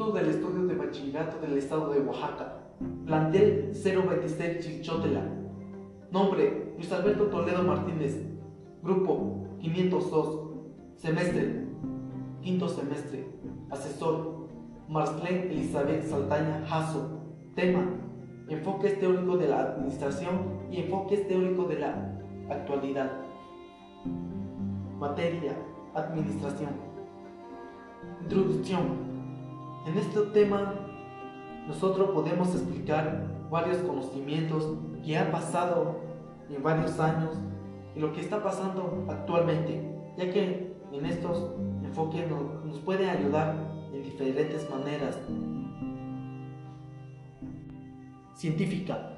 Instituto del Estudio de Bachillerato del Estado de Oaxaca, plantel 026 Chilchotela. Nombre, Luis Alberto Toledo Martínez. Grupo, 502. Semestre, quinto semestre. Asesor, Marclén Elizabeth Saltaña Jasso. Tema, enfoques teóricos de la administración y enfoques teóricos de la actualidad. Materia, administración. Introducción. En este tema, nosotros podemos explicar varios conocimientos que han pasado en varios años y lo que está pasando actualmente, ya que en estos enfoques nos, nos puede ayudar en diferentes maneras. Científica.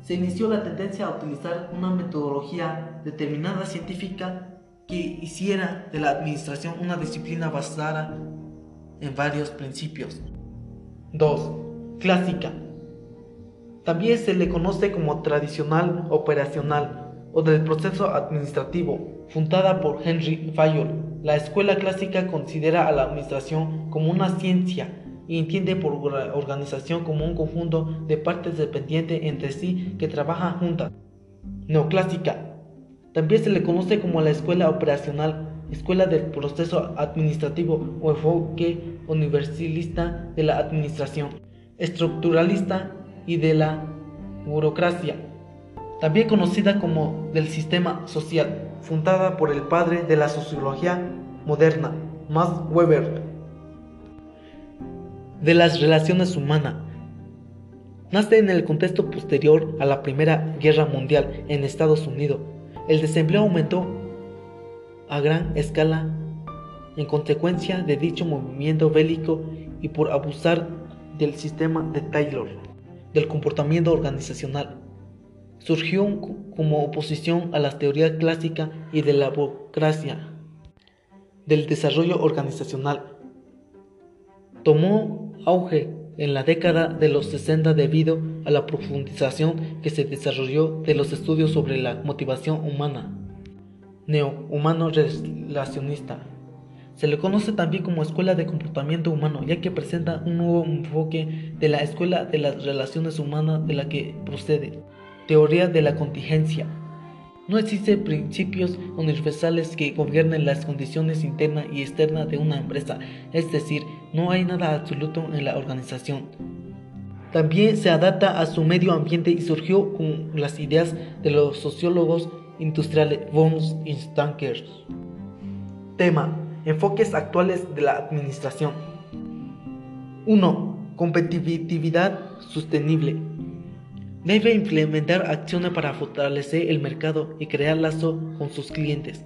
Se inició la tendencia a utilizar una metodología determinada científica que hiciera de la administración una disciplina basada en varios principios. 2. Clásica. También se le conoce como tradicional operacional o del proceso administrativo, fundada por Henry Fayol. La escuela clásica considera a la administración como una ciencia y entiende por organización como un conjunto de partes dependientes entre sí que trabajan juntas. Neoclásica también se le conoce como la escuela operacional, escuela del proceso administrativo o enfoque universalista de la administración, estructuralista y de la burocracia, también conocida como del sistema social, fundada por el padre de la sociología moderna, Max Weber. De las relaciones humanas. Nace en el contexto posterior a la Primera Guerra Mundial en Estados Unidos el desempleo aumentó a gran escala en consecuencia de dicho movimiento bélico y por abusar del sistema de Taylor, del comportamiento organizacional. Surgió como oposición a las teorías clásicas y de la burocracia del desarrollo organizacional. Tomó auge en la década de los 60 debido a la profundización que se desarrolló de los estudios sobre la motivación humana, neo-humano relacionista. Se le conoce también como escuela de comportamiento humano, ya que presenta un nuevo enfoque de la escuela de las relaciones humanas de la que procede, teoría de la contingencia, no existen principios universales que gobiernen las condiciones internas y externas de una empresa, es decir, no hay nada absoluto en la organización. También se adapta a su medio ambiente y surgió con las ideas de los sociólogos industriales Stankers. Tema: Enfoques actuales de la administración. 1. Competitividad sostenible. Debe implementar acciones para fortalecer el mercado y crear lazo con sus clientes.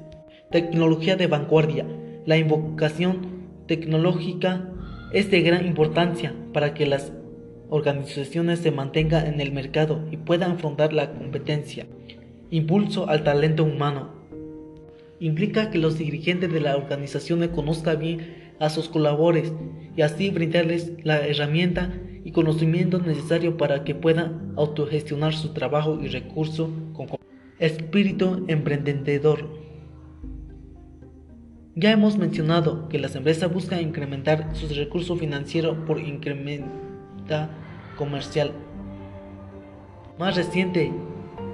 Tecnología de vanguardia. La invocación tecnológica es de gran importancia para que las organizaciones se mantengan en el mercado y puedan afrontar la competencia. Impulso al talento humano. Implica que los dirigentes de la organización conozcan bien a sus colaboradores y así brindarles la herramienta y conocimiento necesario para que puedan autogestionar su trabajo y recursos con espíritu emprendedor. Ya hemos mencionado que las empresas buscan incrementar sus recursos financieros por incremento comercial. Más reciente,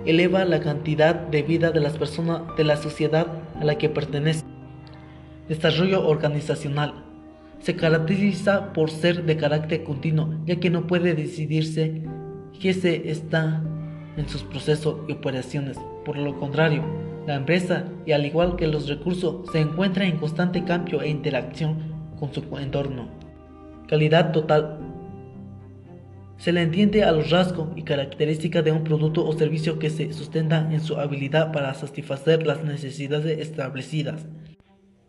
eleva la cantidad de vida de las personas de la sociedad a la que pertenece. Desarrollo organizacional se caracteriza por ser de carácter continuo, ya que no puede decidirse que se está en sus procesos y operaciones. Por lo contrario, la empresa, y al igual que los recursos, se encuentra en constante cambio e interacción con su entorno. Calidad total. Se le entiende a los rasgos y características de un producto o servicio que se sustenta en su habilidad para satisfacer las necesidades establecidas.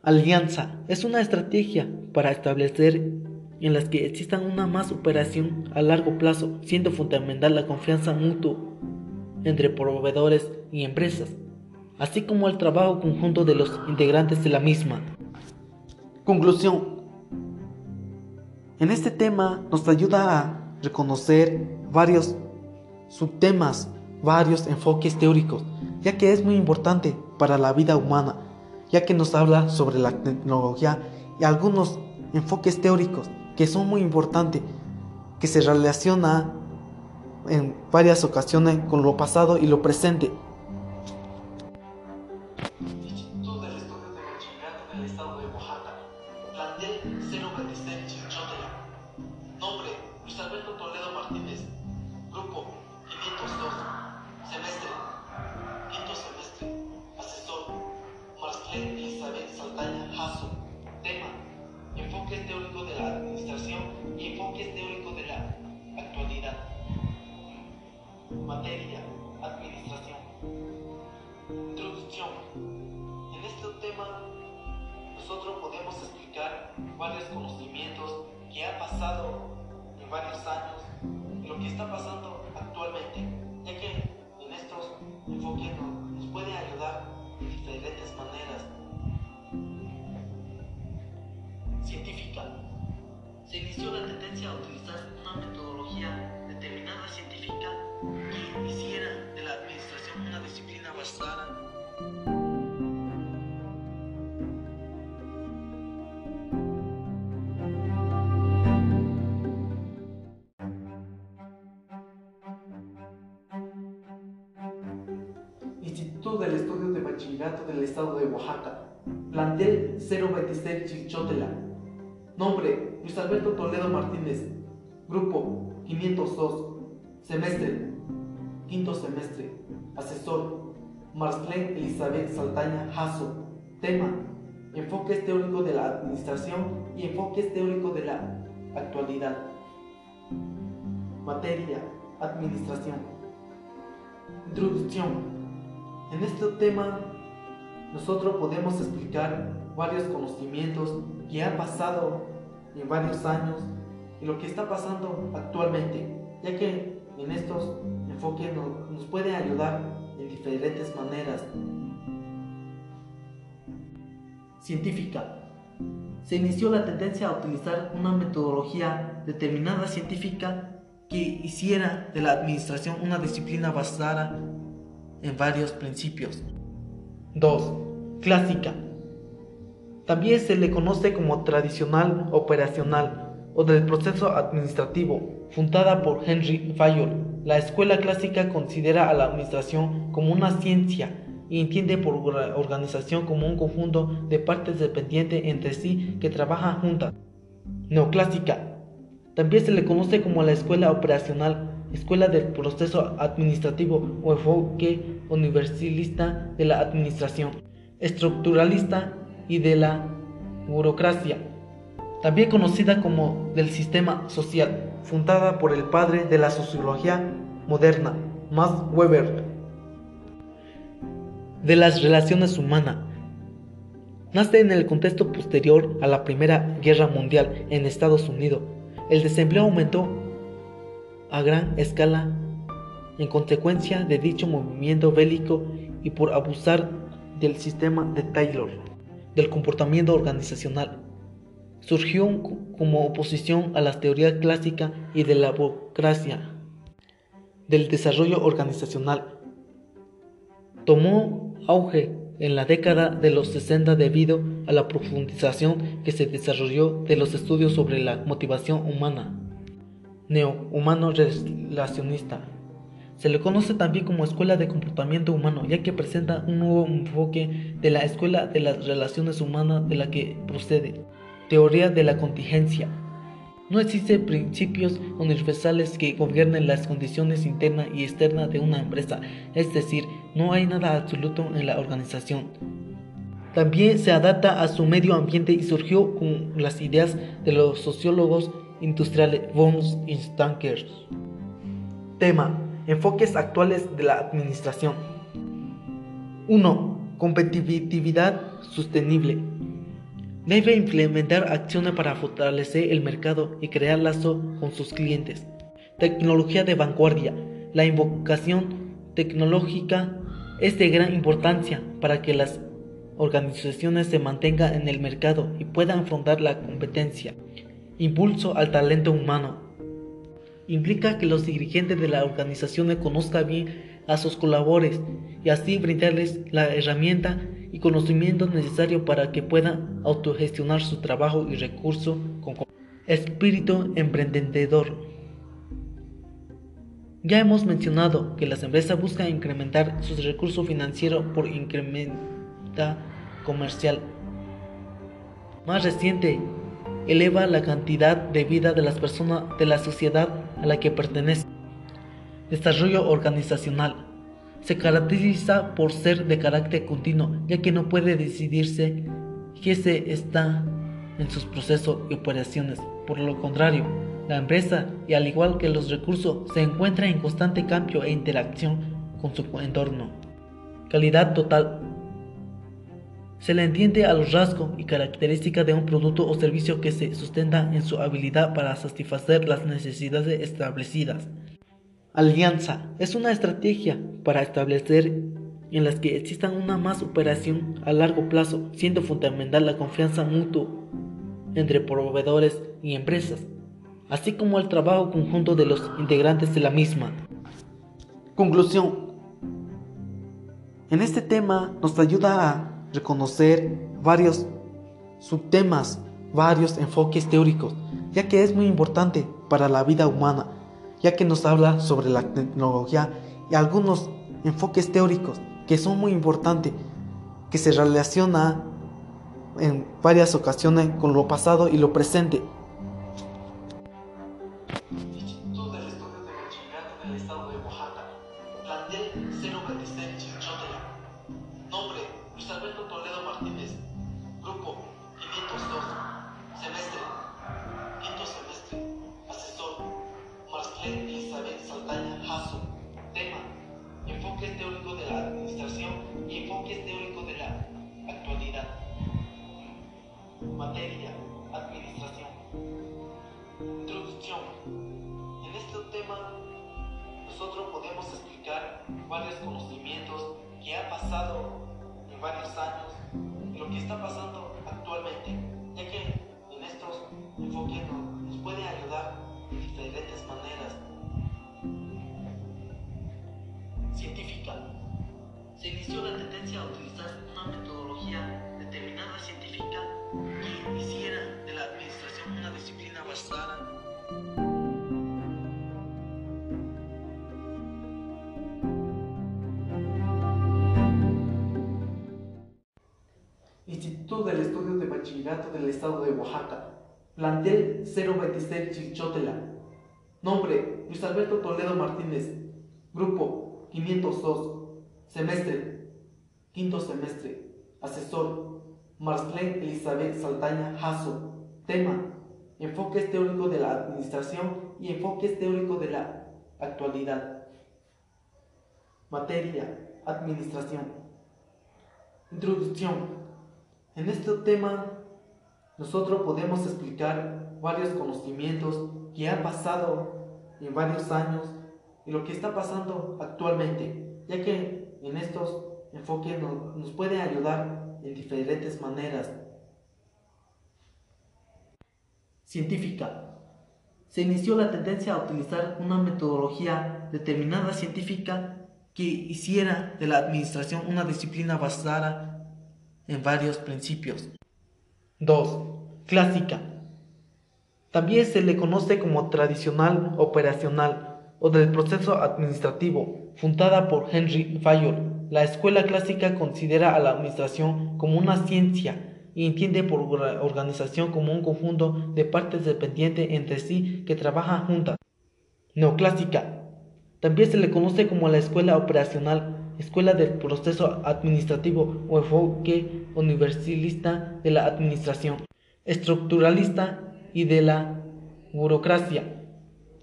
Alianza es una estrategia para establecer en las que exista una más operación a largo plazo, siendo fundamental la confianza mutua entre proveedores y empresas, así como el trabajo conjunto de los integrantes de la misma. Conclusión. En este tema nos ayuda a reconocer varios subtemas, varios enfoques teóricos, ya que es muy importante para la vida humana ya que nos habla sobre la tecnología y algunos enfoques teóricos que son muy importantes, que se relaciona en varias ocasiones con lo pasado y lo presente. Instituto del Estudio de Bachillerato del Estado de Oaxaca, plantel 026 Chinchotela, nombre Luis Toledo Martínez, grupo 502, semestre, quinto semestre, asesor, Marcel Elizabeth Saldaña Jasso, tema, enfoques teóricos de la administración y enfoques teóricos de la actualidad. Materia, administración. Introducción. En este tema, nosotros podemos explicar varios conocimientos que han pasado varios años lo que está pasando Estado de Oaxaca, plantel 026 Chichotela, nombre Luis Alberto Toledo Martínez, grupo 502, semestre, quinto semestre, asesor Marclén Elizabeth Saldaña Jasso, tema enfoques teóricos de la administración y enfoques teóricos de la actualidad. Materia, administración. Introducción. En este tema, nosotros podemos explicar varios conocimientos que han pasado en varios años y lo que está pasando actualmente, ya que en estos enfoques nos, nos puede ayudar en diferentes maneras. Científica. Se inició la tendencia a utilizar una metodología determinada científica que hiciera de la administración una disciplina basada en varios principios. 2. Clásica. También se le conoce como tradicional operacional o del proceso administrativo, fundada por Henry Fayol. La escuela clásica considera a la administración como una ciencia y entiende por organización como un conjunto de partes dependientes entre sí que trabajan juntas. Neoclásica. También se le conoce como la escuela operacional escuela del proceso administrativo o enfoque universalista de la administración, estructuralista y de la burocracia, también conocida como del sistema social, fundada por el padre de la sociología moderna, Max Weber, de las relaciones humanas. Nace en el contexto posterior a la Primera Guerra Mundial en Estados Unidos. El desempleo aumentó a gran escala en consecuencia de dicho movimiento bélico y por abusar del sistema de Taylor, del comportamiento organizacional. Surgió como oposición a las teorías clásicas y de la burocracia del desarrollo organizacional. Tomó auge en la década de los 60 debido a la profundización que se desarrolló de los estudios sobre la motivación humana neo-humano relacionista. Se le conoce también como escuela de comportamiento humano, ya que presenta un nuevo enfoque de la escuela de las relaciones humanas de la que procede. Teoría de la contingencia. No existen principios universales que gobiernen las condiciones internas y externas de una empresa, es decir, no hay nada absoluto en la organización. También se adapta a su medio ambiente y surgió con las ideas de los sociólogos industriales von Stankers. Tema: Enfoques actuales de la administración. 1. Competitividad sostenible. Debe implementar acciones para fortalecer el mercado y crear lazo con sus clientes. Tecnología de vanguardia. La invocación tecnológica es de gran importancia para que las organizaciones se mantengan en el mercado y puedan afrontar la competencia. Impulso al talento humano. Implica que los dirigentes de la organización conozcan bien a sus colaboradores y así brindarles la herramienta y conocimiento necesario para que puedan autogestionar su trabajo y recursos con Espíritu emprendedor. Ya hemos mencionado que las empresas buscan incrementar sus recursos financieros por incrementa comercial. Más reciente, eleva la cantidad de vida de las personas de la sociedad a la que pertenece. Desarrollo organizacional. Se caracteriza por ser de carácter continuo, ya que no puede decidirse que se está en sus procesos y operaciones. Por lo contrario, la empresa, y al igual que los recursos, se encuentra en constante cambio e interacción con su entorno. Calidad total. Se le entiende a los rasgos y características de un producto o servicio que se sustenta en su habilidad para satisfacer las necesidades establecidas. Alianza es una estrategia para establecer en las que exista una más operación a largo plazo, siendo fundamental la confianza mutua entre proveedores y empresas, así como el trabajo conjunto de los integrantes de la misma. Conclusión. En este tema nos ayuda a reconocer varios subtemas, varios enfoques teóricos, ya que es muy importante para la vida humana, ya que nos habla sobre la tecnología y algunos enfoques teóricos que son muy importantes, que se relaciona en varias ocasiones con lo pasado y lo presente. La tendencia a utilizar una metodología determinada científica que hiciera de la administración una disciplina basada Instituto del Estudio de Bachillerato del Estado de Oaxaca. Plantel 026 Chichotela. Nombre: Luis Alberto Toledo Martínez. Grupo: 502. Semestre: Quinto semestre. Asesor: Marclén Elizabeth Saldaña Jasso. Tema: Enfoques teóricos de la administración y enfoques teóricos de la actualidad. Materia: Administración. Introducción. En este tema, nosotros podemos explicar varios conocimientos que han pasado en varios años y lo que está pasando actualmente, ya que en estos enfoques nos, nos puede ayudar en diferentes maneras. Científica. Se inició la tendencia a utilizar una metodología determinada científica que hiciera de la administración una disciplina basada en varios principios. 2. Clásica. También se le conoce como tradicional operacional o del proceso administrativo, fundada por Henry Fayol. La escuela clásica considera a la administración como una ciencia y entiende por organización como un conjunto de partes dependientes entre sí que trabajan juntas. Neoclásica. También se le conoce como la escuela operacional escuela del proceso administrativo o enfoque universalista de la administración, estructuralista y de la burocracia,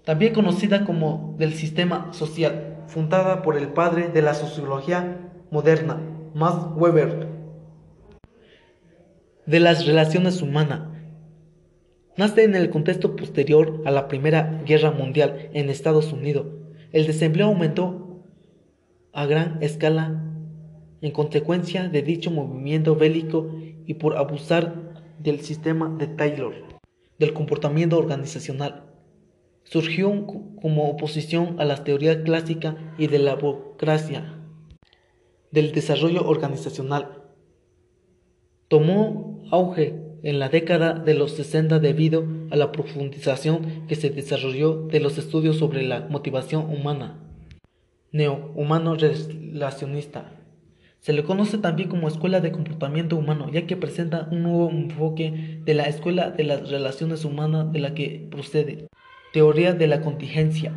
también conocida como del sistema social, fundada por el padre de la sociología moderna, Max Weber, de las relaciones humanas. Nace en el contexto posterior a la Primera Guerra Mundial en Estados Unidos. El desempleo aumentó a gran escala en consecuencia de dicho movimiento bélico y por abusar del sistema de Taylor, del comportamiento organizacional. Surgió como oposición a las teorías clásicas y de la burocracia, del desarrollo organizacional. Tomó auge en la década de los 60 debido a la profundización que se desarrolló de los estudios sobre la motivación humana. Neo-humano relacionista. Se le conoce también como escuela de comportamiento humano, ya que presenta un nuevo enfoque de la escuela de las relaciones humanas de la que procede. Teoría de la contingencia.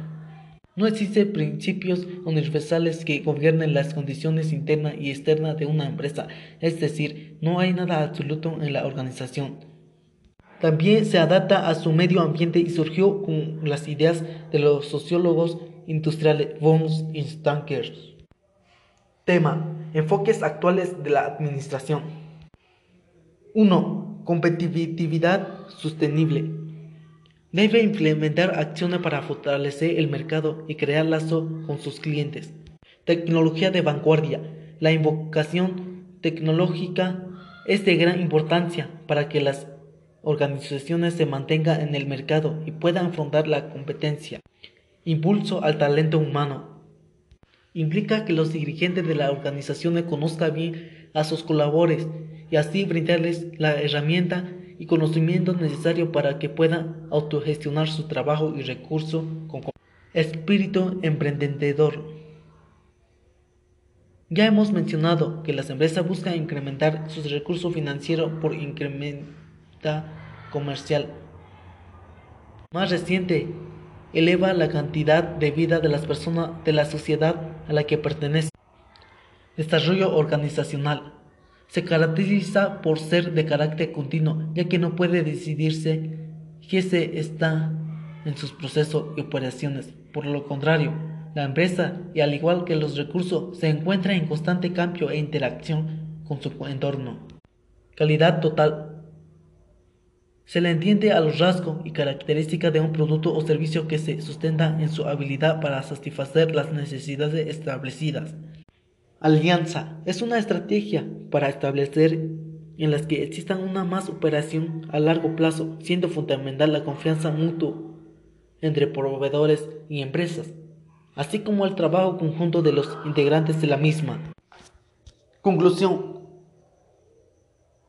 No existen principios universales que gobiernen las condiciones internas y externas de una empresa, es decir, no hay nada absoluto en la organización. También se adapta a su medio ambiente y surgió con las ideas de los sociólogos industriales von Stankers. Tema. Enfoques actuales de la administración. 1. Competitividad sostenible. Debe implementar acciones para fortalecer el mercado y crear lazo con sus clientes. Tecnología de vanguardia. La invocación tecnológica es de gran importancia para que las organizaciones se mantengan en el mercado y puedan afrontar la competencia. Impulso al talento humano implica que los dirigentes de la organización conozcan bien a sus colaboradores y así brindarles la herramienta y conocimiento necesario para que puedan autogestionar su trabajo y recursos con espíritu emprendedor. Ya hemos mencionado que las empresas buscan incrementar sus recursos financieros por incremento comercial. Más reciente, eleva la cantidad de vida de las personas de la sociedad a la que pertenece. Desarrollo organizacional. Se caracteriza por ser de carácter continuo, ya que no puede decidirse que se está en sus procesos y operaciones. Por lo contrario, la empresa, y al igual que los recursos, se encuentra en constante cambio e interacción con su entorno. Calidad total se le entiende a los rasgos y características de un producto o servicio que se sustenta en su habilidad para satisfacer las necesidades establecidas. Alianza es una estrategia para establecer en las que exista una más operación a largo plazo, siendo fundamental la confianza mutua entre proveedores y empresas, así como el trabajo conjunto de los integrantes de la misma. Conclusión.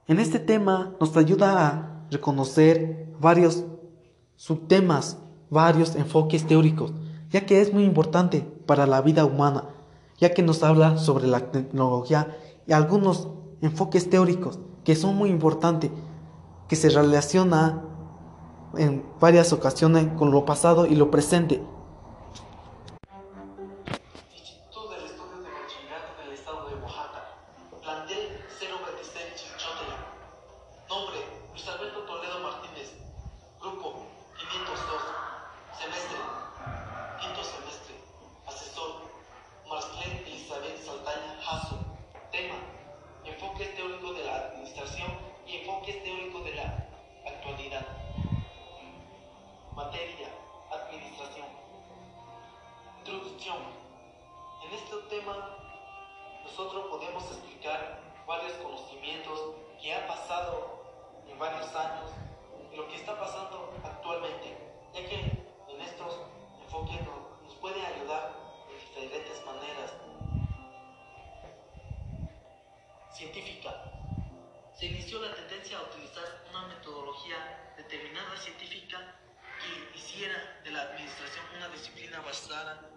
En este tema nos ayuda a reconocer varios subtemas, varios enfoques teóricos, ya que es muy importante para la vida humana, ya que nos habla sobre la tecnología y algunos enfoques teóricos que son muy importantes, que se relaciona en varias ocasiones con lo pasado y lo presente, Tema nosotros podemos explicar varios conocimientos que han pasado en varios años y lo que está pasando actualmente, ya que en estos enfoques nos, puede ayudar de diferentes maneras. Científica. Se inició la tendencia a utilizar una metodología determinada científica que hiciera de la administración una disciplina basada